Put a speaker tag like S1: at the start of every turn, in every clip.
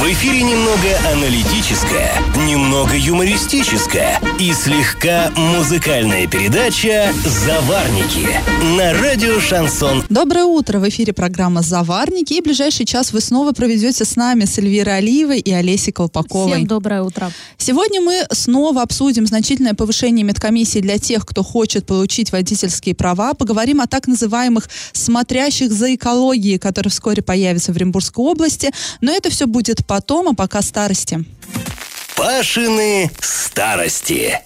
S1: В эфире немного аналитическая, немного юмористическая и слегка музыкальная передача «Заварники» на радио «Шансон».
S2: Доброе утро! В эфире программа «Заварники» и ближайший час вы снова проведете с нами с Эльвирой Алиевой и Олесей Колпаковой.
S3: Всем доброе утро.
S2: Сегодня мы снова обсудим значительное повышение медкомиссии для тех, кто хочет получить водительские права. Поговорим о так называемых «смотрящих за экологией», которые вскоре появятся в Оренбургской области. Но это все будет потом, а пока старости.
S1: Пашины старости.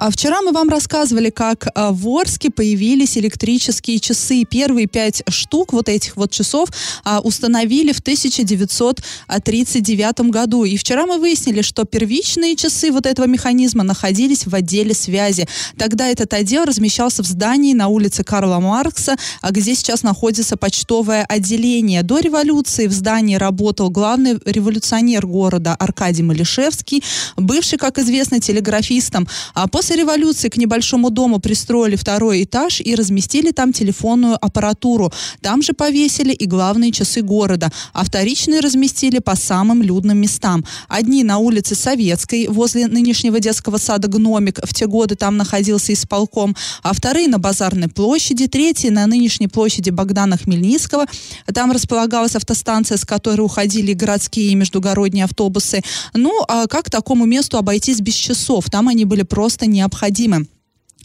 S2: А вчера мы вам рассказывали, как а, в Орске появились электрические часы. Первые пять штук вот этих вот часов а, установили в 1939 году. И вчера мы выяснили, что первичные часы вот этого механизма находились в отделе связи. Тогда этот отдел размещался в здании на улице Карла Маркса, а где сейчас находится почтовое отделение. До революции в здании работал главный революционер города Аркадий Малишевский, бывший, как известно, телеграфистом. А после После революции к небольшому дому пристроили второй этаж и разместили там телефонную аппаратуру. Там же повесили и главные часы города, а вторичные разместили по самым людным местам. Одни на улице Советской, возле нынешнего детского сада «Гномик», в те годы там находился исполком, а вторые на Базарной площади, третьи на нынешней площади Богдана Хмельницкого. Там располагалась автостанция, с которой уходили городские и междугородние автобусы. Ну, а как такому месту обойтись без часов? Там они были просто не необходимы.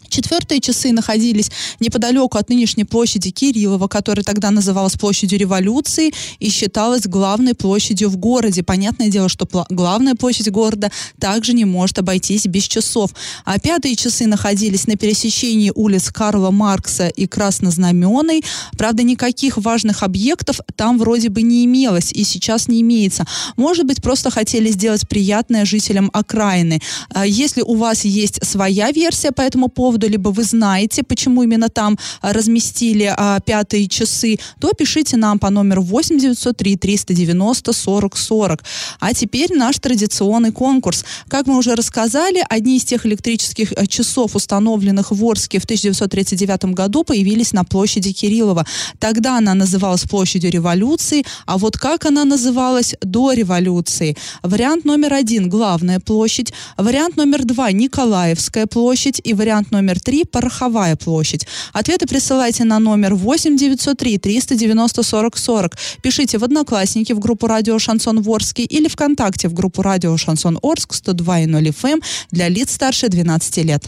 S2: Четвертые часы находились неподалеку от нынешней площади Кириллова, которая тогда называлась площадью революции и считалась главной площадью в городе. Понятное дело, что главная площадь города также не может обойтись без часов. А пятые часы находились на пересечении улиц Карла Маркса и Краснознаменной. Правда, никаких важных объектов там вроде бы не имелось и сейчас не имеется. Может быть, просто хотели сделать приятное жителям окраины. А если у вас есть своя версия по этому поводу, поводу, либо вы знаете, почему именно там а, разместили а, пятые часы, то пишите нам по номеру 8 903 390 40 40. А теперь наш традиционный конкурс. Как мы уже рассказали, одни из тех электрических э, часов, установленных в Орске в 1939 году, появились на площади Кириллова. Тогда она называлась площадью революции, а вот как она называлась до революции? Вариант номер один – главная площадь, вариант номер два – Николаевская площадь и вариант номер номер 3 Пороховая площадь. Ответы присылайте на номер 8 903 390 40 40. Пишите в Одноклассники в группу Радио Шансон Ворске или ВКонтакте в группу Радио Шансон Орск 102.0 FM эм для лиц старше 12 лет.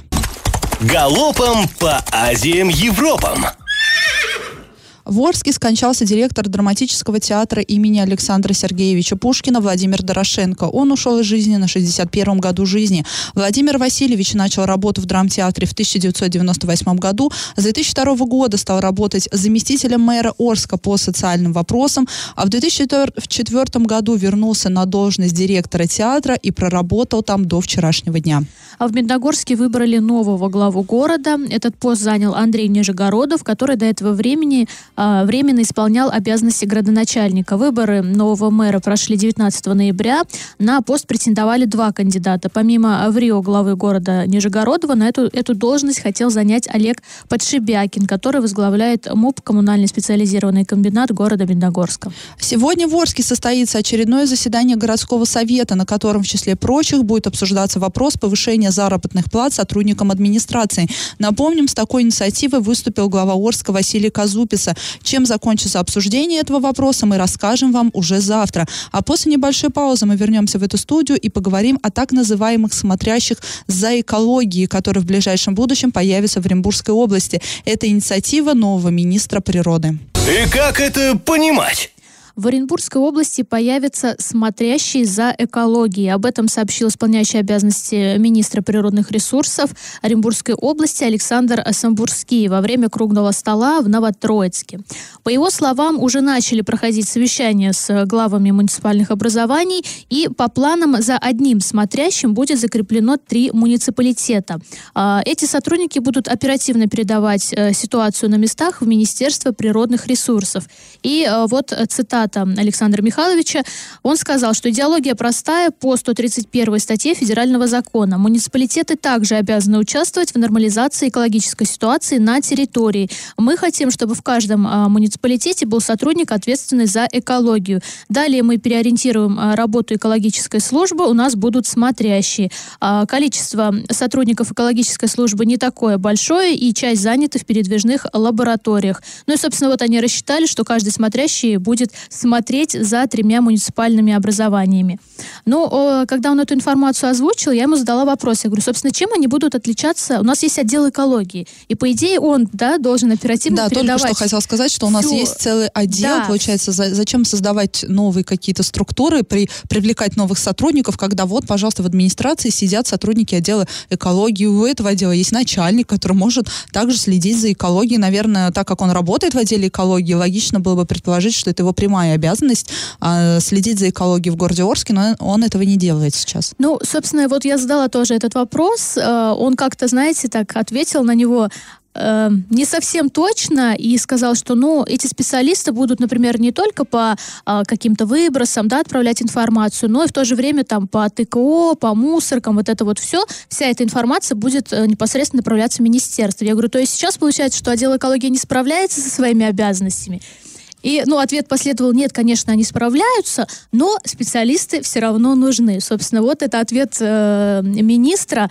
S1: Галопом по Азиям Европам!
S2: В Орске скончался директор драматического театра имени Александра Сергеевича Пушкина Владимир Дорошенко. Он ушел из жизни на 61-м году жизни. Владимир Васильевич начал работу в драмтеатре в 1998 году. С 2002 года стал работать заместителем мэра Орска по социальным вопросам, а в 2004 году вернулся на должность директора театра и проработал там до вчерашнего дня.
S3: А в Медногорске выбрали нового главу города. Этот пост занял Андрей Нижегородов, который до этого времени временно исполнял обязанности градоначальника. Выборы нового мэра прошли 19 ноября. На пост претендовали два кандидата. Помимо Аврио, главы города Нижегородова, на эту, эту должность хотел занять Олег Подшибякин, который возглавляет МУП коммунальный специализированный комбинат города Медногорска.
S2: Сегодня в Орске состоится очередное заседание городского совета, на котором в числе прочих будет обсуждаться вопрос повышения заработных плат сотрудникам администрации. Напомним, с такой инициативой выступил глава Орска Василий Казуписа. Чем закончится обсуждение этого вопроса, мы расскажем вам уже завтра. А после небольшой паузы мы вернемся в эту студию и поговорим о так называемых смотрящих за экологией, которые в ближайшем будущем появятся в Оренбургской области. Это инициатива нового министра природы.
S1: И как это понимать?
S3: В Оренбургской области появится смотрящий за экологией. Об этом сообщил исполняющий обязанности министра природных ресурсов Оренбургской области Александр Самбурский во время круглого стола в Новотроицке. По его словам, уже начали проходить совещания с главами муниципальных образований, и по планам за одним смотрящим будет закреплено три муниципалитета. А, эти сотрудники будут оперативно передавать э, ситуацию на местах в Министерство природных ресурсов. И э, вот цитата депутата Александра Михайловича. Он сказал, что идеология простая по 131 статье федерального закона. Муниципалитеты также обязаны участвовать в нормализации экологической ситуации на территории. Мы хотим, чтобы в каждом а, муниципалитете был сотрудник, ответственный за экологию. Далее мы переориентируем а, работу экологической службы. У нас будут смотрящие. А, количество сотрудников экологической службы не такое большое, и часть занята в передвижных лабораториях. Ну и, собственно, вот они рассчитали, что каждый смотрящий будет смотреть за тремя муниципальными образованиями. Но когда он эту информацию озвучил, я ему задала вопрос. Я говорю, собственно, чем они будут отличаться? У нас есть отдел экологии, и, по идее, он да, должен оперативно
S2: да,
S3: передавать...
S2: только что хотел сказать, что у нас
S3: всю...
S2: есть целый отдел,
S3: Да.
S2: получается, за- зачем создавать новые какие-то структуры, при, привлекать новых сотрудников, когда вот, пожалуйста, в администрации сидят сотрудники отдела экологии, у этого отдела есть начальник, который может также следить за экологией, наверное, так как он работает в отделе экологии, логично было бы предположить, что это его прямая обязанность а, следить за экологией в городе Орске, но он этого не делает сейчас.
S3: Ну, собственно, вот я задала тоже этот вопрос. Э, Он как-то, знаете, так ответил на него э, не совсем точно и сказал, что, ну, эти специалисты будут, например, не только по а, каким-то выбросам, да, отправлять информацию, но и в то же время там по ТКО, по мусоркам, вот это вот все, вся эта информация будет э, непосредственно направляться в министерство. Я говорю, то есть сейчас получается, что отдел экологии не справляется со своими обязанностями, и, ну, ответ последовал, нет, конечно, они справляются, но специалисты все равно нужны. Собственно, вот это ответ э, министра.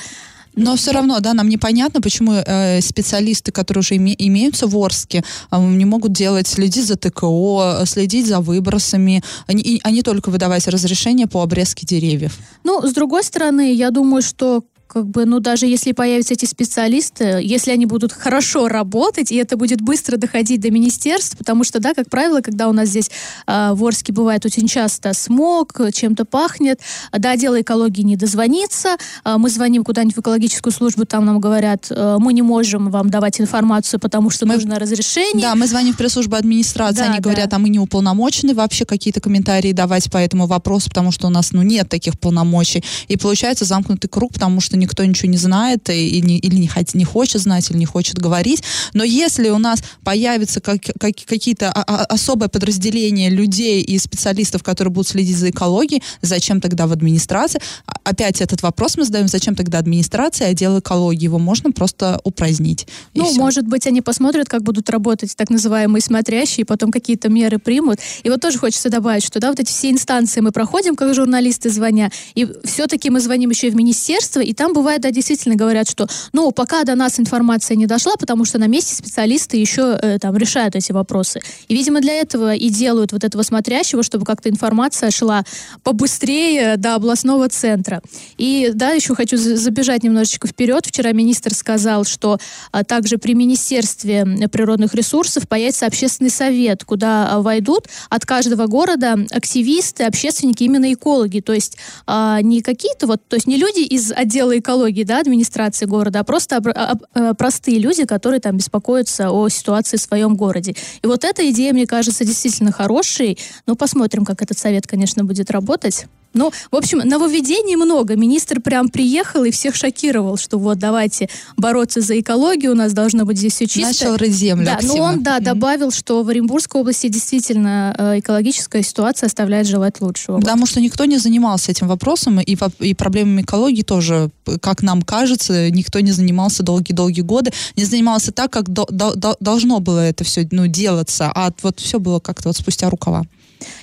S2: Но все равно, да, нам непонятно, почему э, специалисты, которые уже име- имеются в Орске, э, не могут делать, следить за ТКО, следить за выбросами, они, и- а не только выдавать разрешение по обрезке деревьев.
S3: Ну, с другой стороны, я думаю, что как бы, ну, даже если появятся эти специалисты, если они будут хорошо работать, и это будет быстро доходить до министерств, потому что, да, как правило, когда у нас здесь э, в Орске бывает очень часто смог, чем-то пахнет, до отдела экологии не дозвониться, а мы звоним куда-нибудь в экологическую службу, там нам говорят, э, мы не можем вам давать информацию, потому что
S2: Мы-
S3: нужно разрешение.
S2: Да, мы звоним в пресс-службу администрации,
S3: Да,
S2: они говорят,
S3: да.
S2: а мы не уполномочены вообще какие-то комментарии давать по этому вопросу, потому что у нас, ну, нет таких полномочий. И получается замкнутый круг, потому что никто ничего не знает и, и не, или не, хот- не хочет знать, или не хочет говорить. Но если у нас появятся как- как- какие-то а- а- особое подразделение людей и специалистов, которые будут следить за экологией, зачем тогда в администрации? А- Опять этот вопрос мы задаем, зачем тогда администрация отдел экологии? Его можно просто упразднить.
S3: Ну,
S2: всё.
S3: может быть, они посмотрят, как будут работать так называемые смотрящие, потом какие-то меры примут. И вот тоже хочется добавить, что да, вот эти все инстанции мы проходим, как журналисты звоня, и все-таки мы звоним еще и в министерство, и там бывает, да, действительно говорят, что, ну, пока до нас информация не дошла, потому что на месте специалисты еще э, там решают эти вопросы. И, видимо, для этого и делают вот этого смотрящего, чтобы как-то информация шла побыстрее до областного центра. И да, еще хочу за- забежать немножечко вперед. Вчера министр сказал, что а, также при Министерстве природных ресурсов появится общественный совет, куда а, войдут от каждого города активисты, общественники, именно экологи. То есть а, не какие-то вот, то есть не люди из отдела экологии, да, администрации города, а просто а- а, простые люди, которые там беспокоятся о ситуации в своем городе. И вот эта идея, мне кажется, действительно хорошей. Ну, посмотрим, как этот совет, конечно, будет работать. Ну, в общем, нововведений много. Министр прям приехал и всех шокировал, что вот давайте бороться за экологию, у нас должно быть здесь все чисто.
S2: Начал рыть землю
S3: Да,
S2: активно.
S3: но он, да, добавил, что в Оренбургской области действительно э, экологическая ситуация оставляет желать лучшего.
S2: Потому что никто не занимался этим вопросом, и, и проблемами экологии тоже, как нам кажется, никто не занимался долгие-долгие годы, не занимался так, как до- до- должно было это все ну, делаться, а вот все было как-то вот спустя рукава.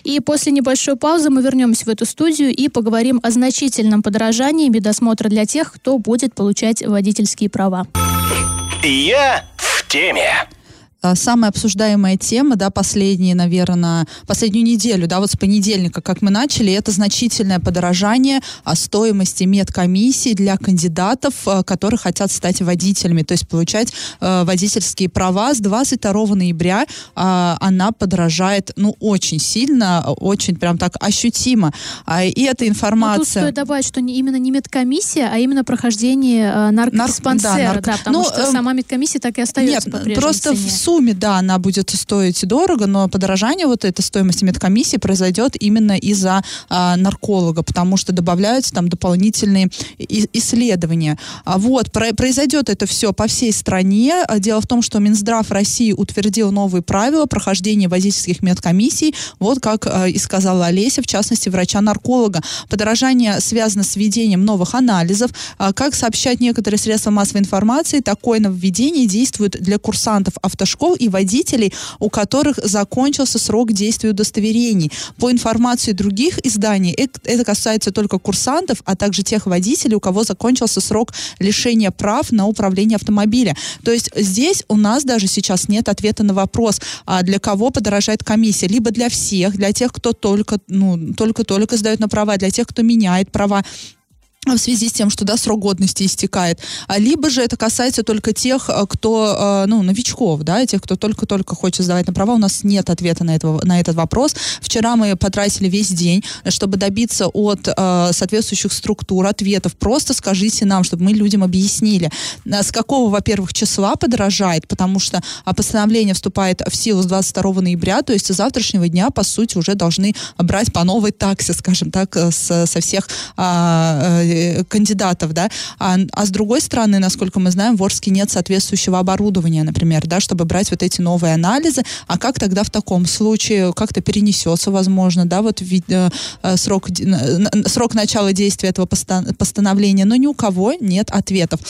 S3: И после небольшой паузы мы вернемся в эту студию и поговорим о значительном подорожании медосмотра для тех, кто будет получать водительские права.
S1: Я в теме.
S2: А, Самая обсуждаемая тема, да, последние, наверное, последнюю неделю, да, вот с понедельника, как мы начали, это значительное подорожание а, стоимости медкомиссий для кандидатов, а, которые хотят стать водителями, то есть получать а, водительские права. С 22 ноября а, она подорожает, ну, очень сильно, очень прям так ощутимо. А, и эта
S3: Но тут
S2: информация...
S3: стоит добавить, что не, именно не медкомиссия, а именно прохождение э, наркодиспансера.
S2: Нарк- да,
S3: да,
S2: нарко-
S3: потому
S2: Ну,
S3: что
S2: эм,
S3: сама медкомиссия так и остается
S2: Нет,
S3: по
S2: просто
S3: цене.
S2: в сумме, да, она будет стоить дорого, но подорожание вот этой стоимости медкомиссии произойдет именно из-за а, нарколога, потому что добавляются там дополнительные исследования. А вот, про произойдет это все по всей стране. А, дело в том, что Минздрав России утвердил новые правила прохождения водительских медкомиссий, вот как а, и сказала Олеся, в частности, врача-нарколога. Подорожание связано с введением новых анализов. А, как сообщают некоторые средства массовой информации, такое нововведение действует для курсантов автошкол и водителей, у которых закончился срок действия удостоверений. По информации других изданий, это касается только курсантов, а также тех водителей, у кого закончился срок лишения прав на управление автомобиля. То есть здесь у нас даже сейчас нет ответа на вопрос, а для кого подорожает комиссия. Либо для всех, для тех, кто только, ну, только-только сдает на права, для тех, кто меняет права в связи с тем, что да, срок годности истекает, а либо же это касается только тех, э, кто, э, ну, новичков, да, тех, кто только-только хочет сдавать на права, у нас нет ответа на, этого, на этот вопрос. Вчера мы потратили весь день, чтобы добиться от э, соответствующих структур ответов. Просто скажите нам, чтобы мы людям объяснили, э, с какого, во-первых, числа подорожает, потому что постановление вступает в силу с 22 ноября, то есть с завтрашнего дня, по сути, уже должны брать по новой таксе, скажем так, с, со всех а, Э, кандидатов, да, а, а с другой стороны, насколько мы знаем, в Орске нет соответствующего оборудования, например, да, чтобы брать вот эти новые анализы, а как тогда в таком случае как-то перенесется, возможно, да, вот э, э, срок, срок начала действия этого постановления, но ни у кого нет ответов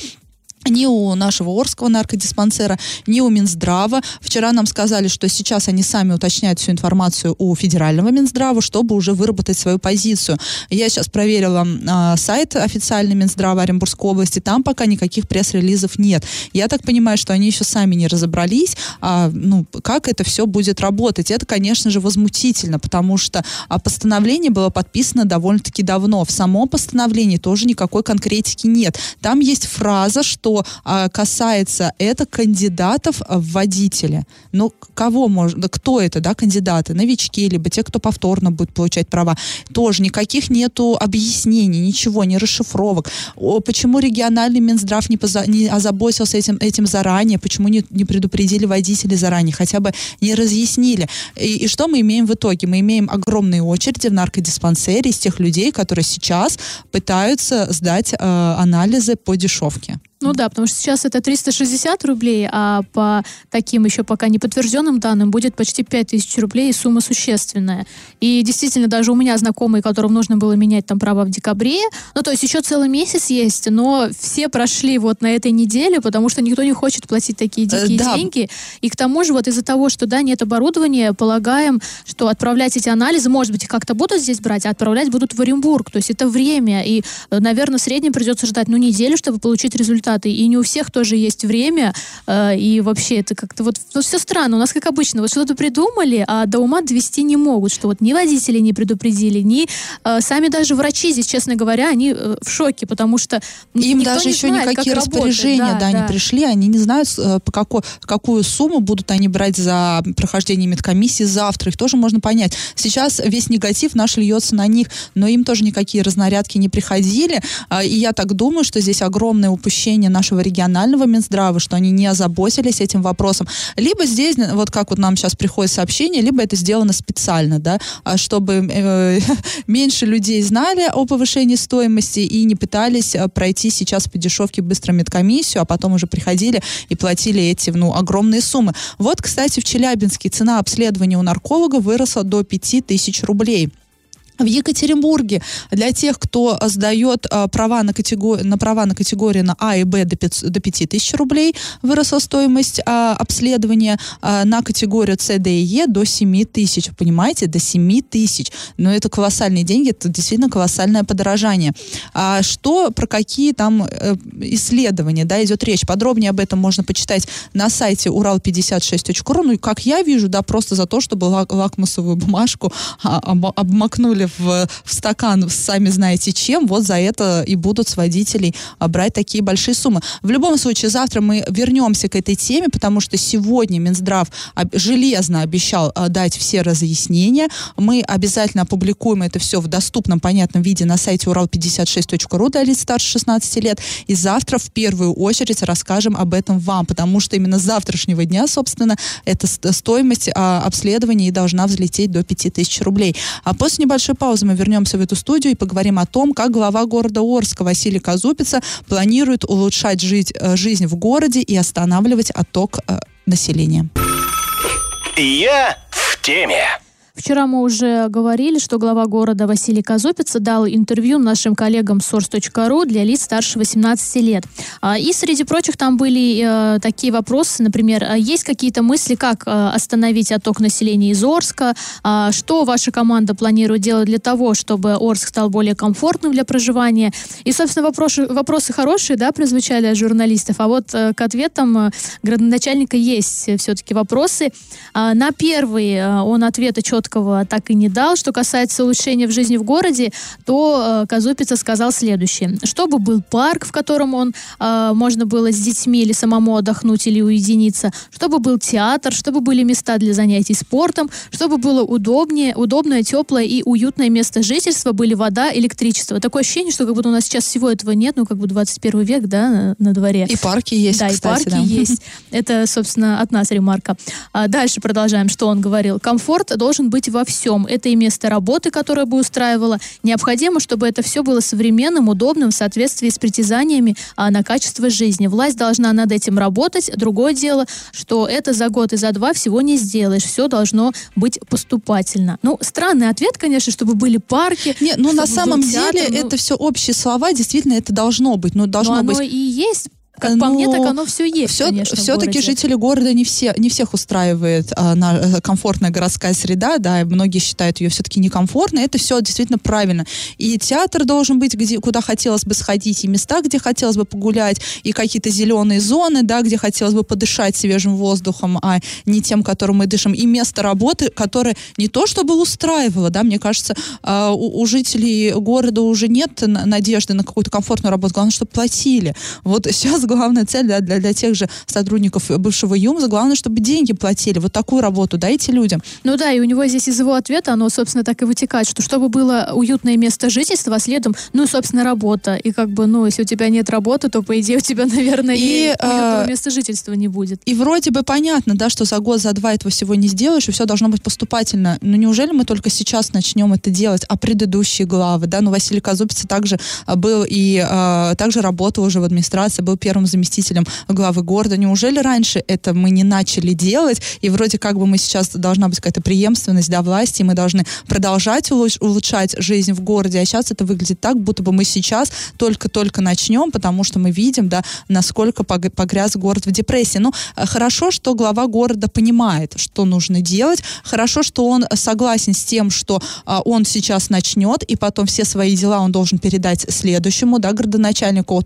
S2: ни у нашего Орского наркодиспансера, ни у Минздрава. Вчера нам сказали, что сейчас они сами уточняют всю информацию у федерального Минздрава, чтобы уже выработать свою позицию. Я сейчас проверила э, сайт официальный Минздрава Оренбургской области, там пока никаких пресс-релизов нет. Я так понимаю, что они еще сами не разобрались, а, ну, как это все будет работать. Это, конечно же, возмутительно, потому что а, постановление было подписано довольно-таки давно. В самом постановлении тоже никакой конкретики нет. Там есть фраза, что а, касается это кандидатов в водители. Ну, кого можно, кто это, да, кандидаты? Новички, либо те, кто повторно будет получать права. Тоже никаких нету объяснений, ничего, не расшифровок. О, почему региональный Минздрав не, поза, не озаботился этим, этим заранее? Почему не, не предупредили водителей заранее? Хотя бы не разъяснили. И, и что мы имеем в итоге? Мы имеем огромные очереди в наркодиспансере из тех людей, которые сейчас пытаются сдать э, анализы по дешевке.
S3: Ну да, потому что сейчас это 360 рублей, а по таким еще пока не подтвержденным данным будет почти 5000 рублей, и сумма существенная. И действительно, даже у меня знакомые, которым нужно было менять там права в декабре, ну то есть еще целый месяц есть, но все прошли вот на этой неделе, потому что никто не хочет платить такие э, дикие да. деньги. И к тому же вот из-за того, что да, нет оборудования, полагаем, что отправлять эти анализы, может быть, как-то будут здесь брать, а отправлять будут в Оренбург. То есть это время, и, э, наверное, в среднем придется ждать, ну, неделю, чтобы получить результат результаты, и не у всех тоже есть время, э, и вообще это как-то вот, вот все странно. У нас, как обычно, вот что-то придумали, а до ума довести не могут, что вот ни водители не предупредили, ни э, сами даже врачи здесь, честно говоря, они э, в шоке, потому что
S2: им даже еще знает, никакие распоряжения, да, да, да, не пришли, они не знают, э, по какой, какую сумму будут они брать за прохождение медкомиссии завтра, их тоже можно понять. Сейчас весь негатив наш льется на них, но им тоже никакие разнарядки не приходили, э, и я так думаю, что здесь огромное упущение решение нашего регионального Минздрава, что они не озаботились этим вопросом. Либо здесь, вот как вот нам сейчас приходит сообщение, либо это сделано специально, да, а чтобы э, меньше людей знали о повышении стоимости и не пытались э, пройти сейчас по дешевке быстро медкомиссию, а потом уже приходили и платили эти, ну, огромные суммы. Вот, кстати, в Челябинске цена обследования у нарколога выросла до 5000 рублей. В Екатеринбурге для тех, кто сдает э, права на, категор... на права на категории на А и Б до 5, до 5 тысяч рублей, выросла стоимость э, обследования э, на категорию С, Д и Е до 7 тысяч. Понимаете, до 7 тысяч. Но это колоссальные деньги, это действительно колоссальное подорожание. А что, про какие там э, исследования да, идет речь? Подробнее об этом можно почитать на сайте урал56.ру. Ну и как я вижу, да, просто за то, чтобы лак лакмусовую бумажку а, обмакнули насыпали в, в стакан, сами знаете чем, вот за это и будут с водителей а, брать такие большие суммы. В любом случае, завтра мы вернемся к этой теме, потому что сегодня Минздрав железно обещал а, дать все разъяснения. Мы обязательно опубликуем это все в доступном, понятном виде на сайте урал56.ру для лиц старше 16 лет. И завтра в первую очередь расскажем об этом вам, потому что именно с завтрашнего дня, собственно, эта стоимость а, обследования и должна взлететь до 5000 рублей. А после небольшой паузы мы вернемся в эту студию и поговорим о том, как глава города Орска Василий Казупица планирует улучшать жить, э, жизнь в городе и останавливать отток э, населения.
S1: Я в теме.
S3: Вчера мы уже говорили, что глава города Василий Казупица дал интервью нашим коллегам source.ru для лиц старше 18 лет. А, и среди прочих там были э, такие вопросы, например, а есть какие-то мысли, как э, остановить отток населения из Орска, а, что ваша команда планирует делать для того, чтобы Орск стал более комфортным для проживания. И, собственно, вопросы, вопросы хорошие, да, прозвучали от журналистов, а вот э, к ответам градоначальника есть все-таки вопросы. На первый он ответа четко четкого так и не дал. Что касается улучшения в жизни в городе, то э, Казупица сказал следующее. Чтобы был парк, в котором он э, можно было с детьми или самому отдохнуть или уединиться, чтобы был театр, чтобы были места для занятий спортом, чтобы было удобнее, удобное, теплое и уютное место жительства, были вода, электричество. Такое ощущение, что как будто у нас сейчас всего этого нет, ну как бы 21 век, да, на, на дворе.
S2: И парки есть,
S3: Да,
S2: кстати,
S3: и парки
S2: да.
S3: есть. Это, собственно, от нас ремарка. А дальше продолжаем, что он говорил. Комфорт должен быть во всем. Это и место работы, которое бы устраивало. Необходимо, чтобы это все было современным, удобным, в соответствии с притязаниями а, на качество жизни. Власть должна над этим работать. Другое дело, что это за год и за два всего не сделаешь. Все должно быть поступательно. Ну, странный ответ, конечно, чтобы были парки.
S2: Не, ну на самом
S3: был театр,
S2: деле
S3: ну,
S2: это все общие слова, действительно это должно быть, ну должно
S3: но оно
S2: быть.
S3: и есть. Как по мне,
S2: Ну,
S3: так оно все есть,
S2: все,
S3: конечно,
S2: все-таки жители города не все не всех устраивает а, на, э, комфортная городская среда, да, и многие считают ее все-таки некомфортной. Это все действительно правильно. И театр должен быть, где, куда хотелось бы сходить, и места, где хотелось бы погулять, и какие-то зеленые зоны, да, где хотелось бы подышать свежим воздухом, а не тем, которым мы дышим, и место работы, которое не то чтобы устраивало, да, мне кажется, а, у, у жителей города уже нет на- надежды на какую-то комфортную работу, главное, чтобы платили. Вот сейчас главная цель да, для, для тех же сотрудников бывшего ЮМЗа, главное, чтобы деньги платили. Вот такую работу дайте людям.
S3: Ну да, и у него здесь из его ответа, оно, собственно, так и вытекает, что чтобы было уютное место жительства, а следом, ну, собственно, работа. И как бы, ну, если у тебя нет работы, то, по идее, у тебя, наверное, и,
S2: И,
S3: уютного
S2: а,
S3: места жительства не будет.
S2: И вроде бы понятно, да, что за год, за два этого всего не сделаешь, и все должно быть поступательно. Но неужели мы только сейчас начнем это делать? А предыдущие главы, да, ну, Василий Казупица также а, был и а, также работал уже в администрации, был первым заместителем главы города. Неужели раньше это мы не начали делать? И вроде как бы мы сейчас должна быть какая-то преемственность, да, власти, мы должны продолжать улуч- улучшать жизнь в городе. А сейчас это выглядит так, будто бы мы сейчас только-только начнем, потому что мы видим, да, насколько пог- погряз город в депрессии. Ну, э, хорошо, что глава города понимает, что нужно делать. Хорошо, что он согласен с тем, что а, он сейчас начнет, и потом все свои дела он должен передать следующему, да, городоначальнику.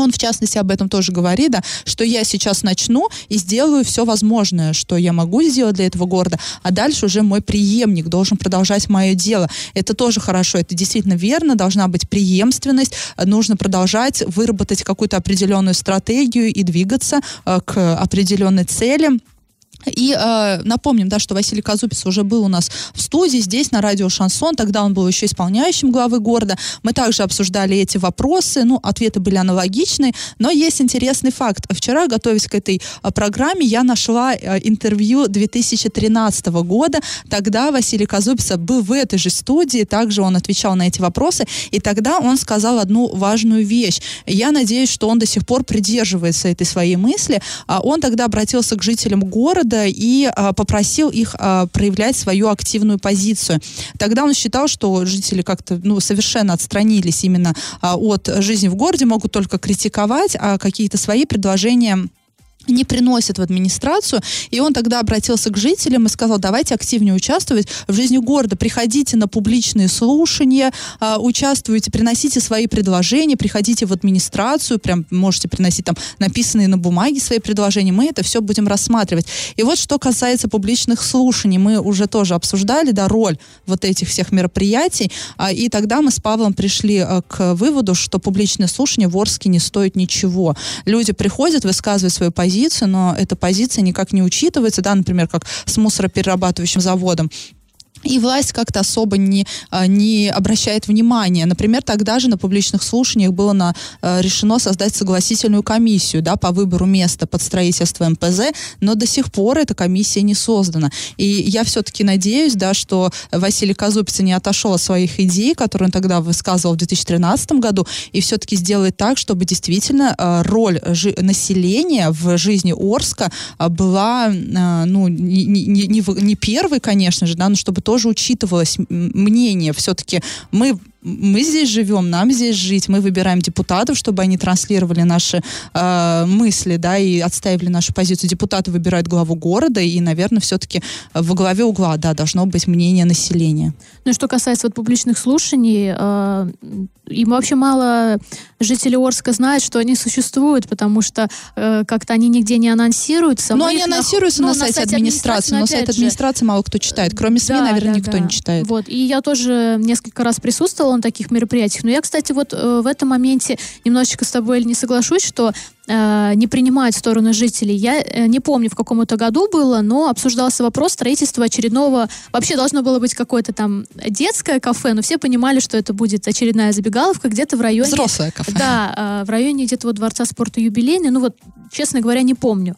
S2: Он, в частности, об этом тоже говорит, да, что я сейчас начну и сделаю все возможное, что я могу сделать для этого города, а дальше уже мой преемник должен продолжать мое дело. Это тоже хорошо, это действительно верно, должна быть преемственность, нужно продолжать выработать какую-то определенную стратегию и двигаться э, к определенной цели. И э, напомним, да, что Василий Казупец уже был у нас в студии здесь на радио Шансон. Тогда он был еще исполняющим главы города. Мы также обсуждали эти вопросы. Ну, ответы были аналогичные. Но есть интересный факт. Вчера, готовясь к этой э, программе, я нашла э, интервью 2013 года. Тогда Василий Казупец был в этой же студии. Также он отвечал на эти вопросы. И тогда он сказал одну важную вещь. Я надеюсь, что он до сих пор придерживается этой своей мысли. А Он тогда обратился к жителям города и а, попросил их а, проявлять свою активную позицию. Тогда он считал, что жители как-то ну, совершенно отстранились именно а, от жизни в городе, могут только критиковать, а какие-то свои предложения не приносит в администрацию. И он тогда обратился к жителям и сказал, давайте активнее участвовать в жизни города, приходите на публичные слушания, э, участвуйте, приносите свои предложения, приходите в администрацию, прям можете приносить там написанные на бумаге свои предложения, мы это все будем рассматривать. И вот что касается публичных слушаний, мы уже тоже обсуждали, да, роль вот этих всех мероприятий, э, и тогда мы с Павлом пришли э, к выводу, что публичные слушания в Орске не стоят ничего. Люди приходят, высказывают свою позицию, позицию, но эта позиция никак не учитывается, да, например, как с мусороперерабатывающим заводом и власть как-то особо не, а, не обращает внимания. Например, тогда же на публичных слушаниях было на, а, решено создать согласительную комиссию да, по выбору места под строительство МПЗ, но до сих пор эта комиссия не создана. И я все-таки надеюсь, да, что Василий Казупица не отошел от своих идей, которые он тогда высказывал в 2013 году, и все-таки сделает так, чтобы действительно а, роль населения в жизни Орска была ну, не, не, не, не первой, конечно же, да, но чтобы тоже учитывалось мнение. Все-таки мы мы здесь живем, нам здесь жить, мы выбираем депутатов, чтобы они транслировали наши э, мысли, да, и отстаивали нашу позицию. Депутаты выбирают главу города, и, наверное, все-таки во главе угла, да, должно быть мнение населения.
S3: Ну и что касается вот публичных слушаний, э, им вообще мало жителей Орска знают, что они существуют, потому что э, как-то они нигде не анонсируются.
S2: Но они анонсируются на, ну, на сайте администрации, но сайт администрации мало кто читает. Кроме СМИ, да, наверное, да, никто да. не читает.
S3: Вот, и я тоже несколько раз присутствовала участвовала на таких мероприятиях. Но я, кстати, вот э, в этом моменте немножечко с тобой не соглашусь, что э, не принимают сторону жителей. Я э, не помню, в каком это году было, но обсуждался вопрос строительства очередного... Вообще должно было быть какое-то там детское кафе, но все понимали, что это будет очередная забегаловка где-то в районе...
S2: Взрослое кафе.
S3: Да, в районе где-то вот Дворца спорта юбилейный. Ну вот, честно говоря, не помню.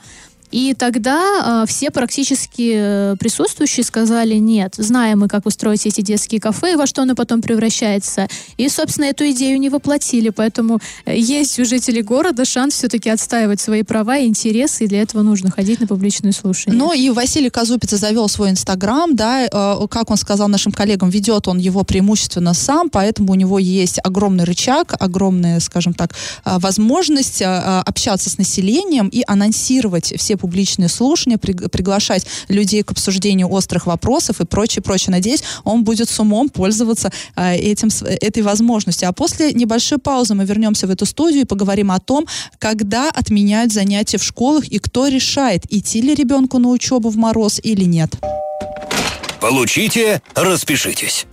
S3: И тогда э, все практически э, присутствующие сказали, нет, знаем мы, как устроить эти детские кафе, во что оно потом превращается. И, собственно, эту идею не воплотили, поэтому э, есть у жителей города шанс все-таки отстаивать свои права и интересы, и для этого нужно ходить на публичные слушания.
S2: Ну и Василий Казупица завел свой инстаграм, да, э, как он сказал нашим коллегам, ведет он его преимущественно сам, поэтому у него есть огромный рычаг, огромная, скажем так, э, возможность общаться с населением и анонсировать все публичные слушания, при, приглашать людей к обсуждению острых вопросов и прочее, прочее. Надеюсь, он будет с умом пользоваться э, этим, этой возможностью. А после небольшой паузы мы вернемся в эту студию и поговорим о том, когда отменяют занятия в школах и кто решает, идти ли ребенку на учебу в мороз или нет.
S1: Получите, распишитесь.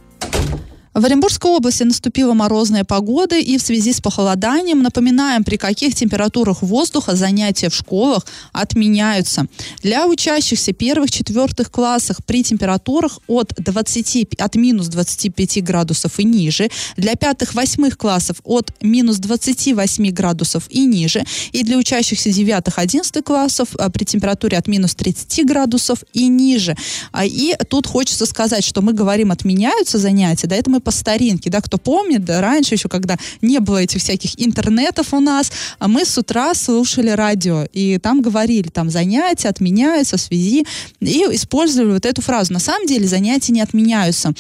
S2: В Оренбургской области наступила морозная погода, и в связи с похолоданием напоминаем, при каких температурах воздуха занятия в школах отменяются. Для учащихся первых-четвертых классах при температурах от, 20, от минус 25 градусов и ниже, для пятых-восьмых классов от минус 28 градусов и ниже, и для учащихся девятых-одиннадцатых классов а, при температуре от минус 30 градусов и ниже. А, и тут хочется сказать, что мы говорим отменяются занятия, да, это мы по старинке, да, кто помнит, да, раньше еще, когда не было этих всяких интернетов у нас, а мы с утра слушали радио, и там говорили, там занятия отменяются в связи, и использовали вот эту фразу. На самом деле занятия не отменяются.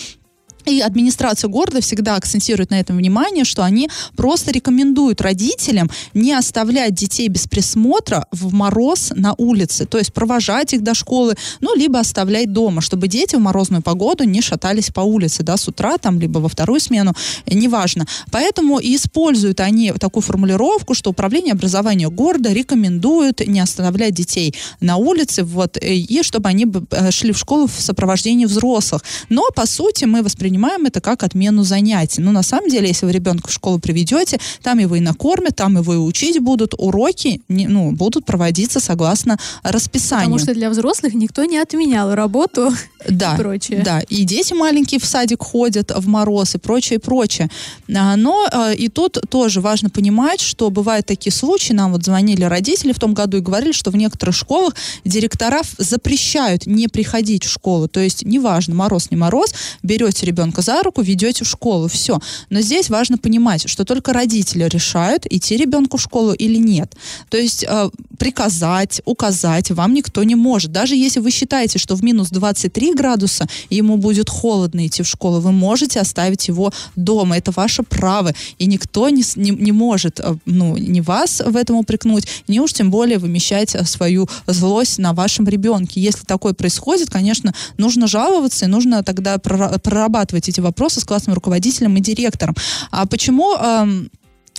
S2: И администрация города всегда акцентирует на этом внимание, что они просто рекомендуют родителям не оставлять детей без присмотра в мороз на улице, то есть провожать их до школы, ну, либо оставлять дома, чтобы дети в морозную погоду не шатались по улице, да, с утра там, либо во вторую смену, неважно. Поэтому и используют они такую формулировку, что управление образования города рекомендует не оставлять детей на улице, вот, и чтобы они э, шли в школу в сопровождении взрослых. Но, по сути, мы воспринимаем воспринимаем это как отмену занятий. Но на самом деле, если вы ребенка в школу приведете, там его и накормят, там его и учить будут, уроки не, ну, будут проводиться согласно расписанию.
S3: Потому что для взрослых никто не отменял работу
S2: да,
S3: и прочее.
S2: Да, и дети маленькие в садик ходят в мороз и прочее, и прочее. А, но а, и тут тоже важно понимать, что бывают такие случаи, нам вот звонили родители в том году и говорили, что в некоторых школах директора запрещают не приходить в школу. То есть неважно, мороз, не мороз, берете ребенка ребенка за руку, ведете в школу, все. Но здесь важно понимать, что только родители решают, идти ребенку в школу или нет. То есть э, приказать, указать вам никто не может. Даже если вы считаете, что в минус 23 градуса ему будет холодно идти в школу, вы можете оставить его дома. Это ваше право. И никто не, не, не может э, ну, не вас в этом упрекнуть, не уж тем более вымещать э, свою злость на вашем ребенке. Если такое происходит, конечно, нужно жаловаться, и нужно тогда прорабатывать эти вопросы с классным руководителем и директором. А почему эм,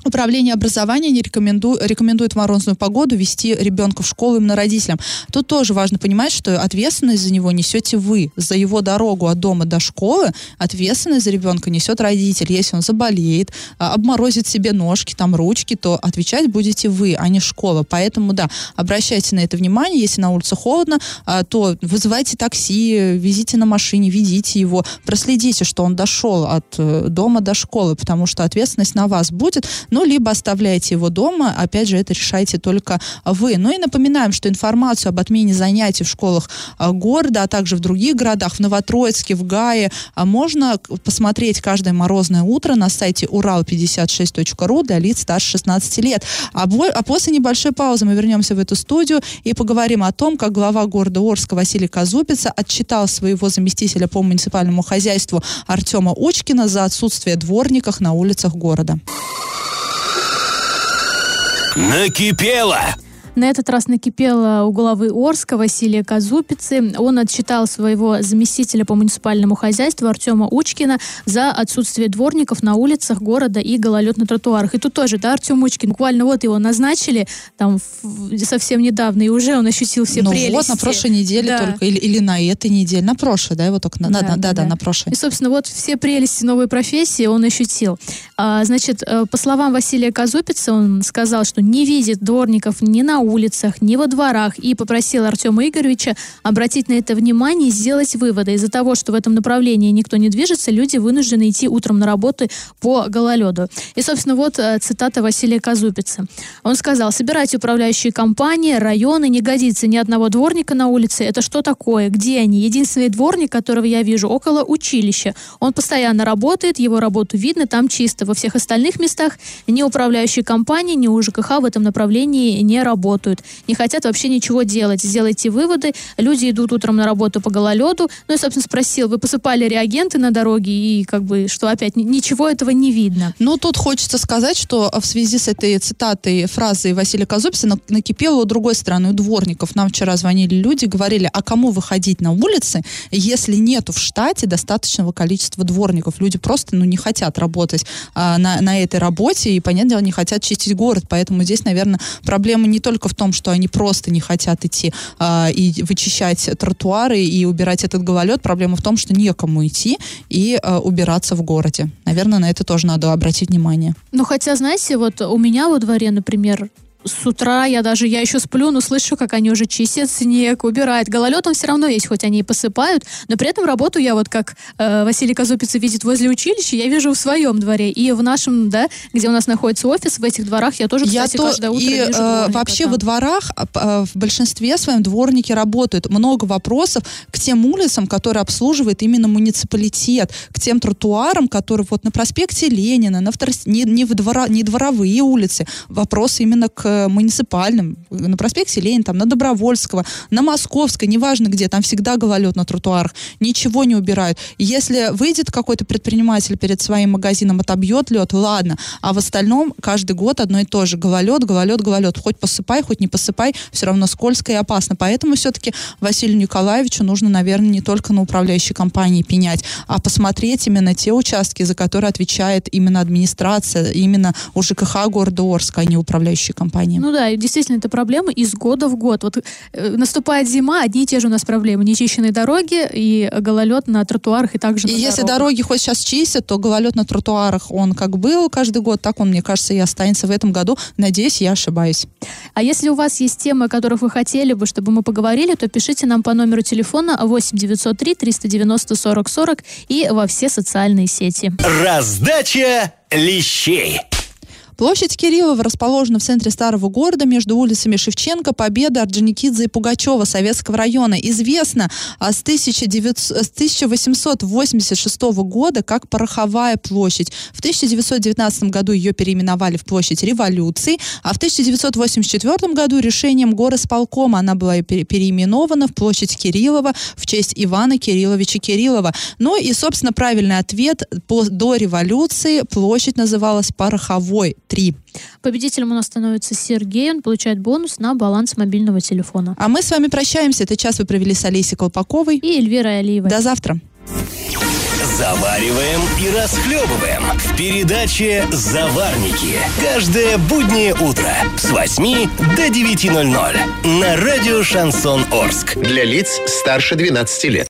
S2: Управление образования не рекоменду, рекомендует в морозную погоду вести ребенка в школу именно родителям. Тут тоже важно понимать, что ответственность за него несете вы. За его дорогу от дома до школы ответственность за ребенка несет родитель. Если он заболеет, а, обморозит себе ножки, там ручки, то отвечать будете вы, а не школа. Поэтому, да, обращайте на это внимание. Если на улице холодно, а, то вызывайте такси, везите на машине, ведите его, проследите, что он дошел от э, дома до школы, потому что ответственность на вас будет ну, либо оставляете его дома, опять же, это решаете только вы. Ну и напоминаем, что информацию об отмене занятий в школах а, города, а также в других городах, в Новотроицке, в Гае, а, можно посмотреть каждое морозное утро на сайте урал56.ру для лиц старше 16 лет. А, а после небольшой паузы мы вернемся в эту студию и поговорим о том, как глава города Орска Василий Казупица отчитал своего заместителя по муниципальному хозяйству Артема Учкина за отсутствие дворников на улицах города.
S1: Накипело!
S3: На этот раз накипело у главы Орска Василия Казупицы. Он отчитал своего заместителя по муниципальному хозяйству Артема Учкина за отсутствие дворников на улицах города и гололед на тротуарах. И тут тоже, да, Артем Учкин, буквально вот его назначили там совсем недавно, и уже он ощутил все ну, прелести.
S2: вот на прошлой неделе да. только, или, или на этой неделе, на прошлой, да, его только, на, да, да, да, да, на прошлой.
S3: И, собственно, вот все прелести новой профессии он ощутил. А, значит, э, по словам Василия Казупицы, он сказал, что не видит дворников ни на улицах, ни во дворах, и попросил Артема Игоревича обратить на это внимание и сделать выводы. Из-за того, что в этом направлении никто не движется, люди вынуждены идти утром на работу по гололеду. И, собственно, вот э, цитата Василия Казупица. Он сказал, собирайте управляющие компании, районы, не годится ни одного дворника на улице. Это что такое? Где они? Единственный дворник, которого я вижу, около училища. Он постоянно работает, его работу видно, там чисто. Во всех остальных местах ни управляющие компании, ни УЖКХ в этом направлении не работают работают, не хотят вообще ничего делать. Сделайте выводы. Люди идут утром на работу по гололеду. Ну и, собственно, спросил, вы посыпали реагенты на дороге и как бы, что опять ничего этого не видно.
S2: Ну, тут хочется сказать, что в связи с этой цитатой фразы Василия Казуписа накипело у другой стороны, у дворников. Нам вчера звонили люди, говорили, а кому выходить на улицы, если нету в штате достаточного количества дворников? Люди просто, ну, не хотят работать а, на, на этой работе и, понятное дело, не хотят чистить город. Поэтому здесь, наверное, проблема не только в том, что они просто не хотят идти э, и вычищать тротуары и убирать этот гололед. Проблема в том, что некому идти и э, убираться в городе. Наверное, на это тоже надо обратить внимание.
S3: Ну, хотя, знаете, вот у меня во дворе, например, с утра я даже, я еще сплю, но слышу, как они уже чистят снег, убирают. Гололед он все равно есть, хоть они и посыпают, но при этом работу я вот как э, Василий Казупица видит возле училища, я вижу в своем дворе. И в нашем, да, где у нас находится офис, в этих дворах я тоже, кстати, я то, каждое утро
S2: и,
S3: вижу э,
S2: Вообще
S3: там.
S2: во дворах э, в большинстве своем дворники работают. Много вопросов к тем улицам, которые обслуживает именно муниципалитет, к тем тротуарам, которые вот на проспекте Ленина, на второс... не, не, в двора, не дворовые улицы. Вопросы именно к муниципальным, на проспекте Ленина, там, на Добровольского, на Московской, неважно где, там всегда гололед на тротуарах, ничего не убирают. Если выйдет какой-то предприниматель перед своим магазином, отобьет лед, ладно, а в остальном каждый год одно и то же, гололед, гололед, гололед, хоть посыпай, хоть не посыпай, все равно скользко и опасно. Поэтому все-таки Василию Николаевичу нужно, наверное, не только на управляющей компании пенять, а посмотреть именно те участки, за которые отвечает именно администрация, именно УЖКХ города Орска, а не управляющие компании компаниям.
S3: Ну да, и действительно, это проблема из года в год. Вот э, наступает зима, одни и те же у нас проблемы. Нечищенные дороги и гололед на тротуарах и также
S2: И
S3: на
S2: если дороги хоть сейчас чистят, то гололед на тротуарах, он как был каждый год, так он, мне кажется, и останется в этом году. Надеюсь, я ошибаюсь.
S3: А если у вас есть темы, о которых вы хотели бы, чтобы мы поговорили, то пишите нам по номеру телефона 8 903 390 40 40 и во все социальные сети.
S1: Раздача лещей.
S2: Площадь Кириллова расположена в центре старого города между улицами Шевченко, Победа, Орджоникидзе и Пугачева Советского района. Известно а с, 1900, с 1886 года как Пороховая площадь. В 1919 году ее переименовали в площадь революции, а в 1984 году решением горосполкома она была переименована в площадь Кириллова в честь Ивана Кирилловича Кириллова. Ну и, собственно, правильный ответ до революции площадь называлась Пороховой 3.
S3: Победителем у нас становится Сергей, он получает бонус на баланс мобильного телефона.
S2: А мы с вами прощаемся. Этот час вы провели с Олесей Колпаковой
S3: и Эльвирой Алиевой.
S2: До завтра.
S1: Завариваем и расхлебываем в передаче «Заварники». Каждое буднее утро с 8 до 9.00 на радио «Шансон Орск».
S4: Для лиц старше 12 лет.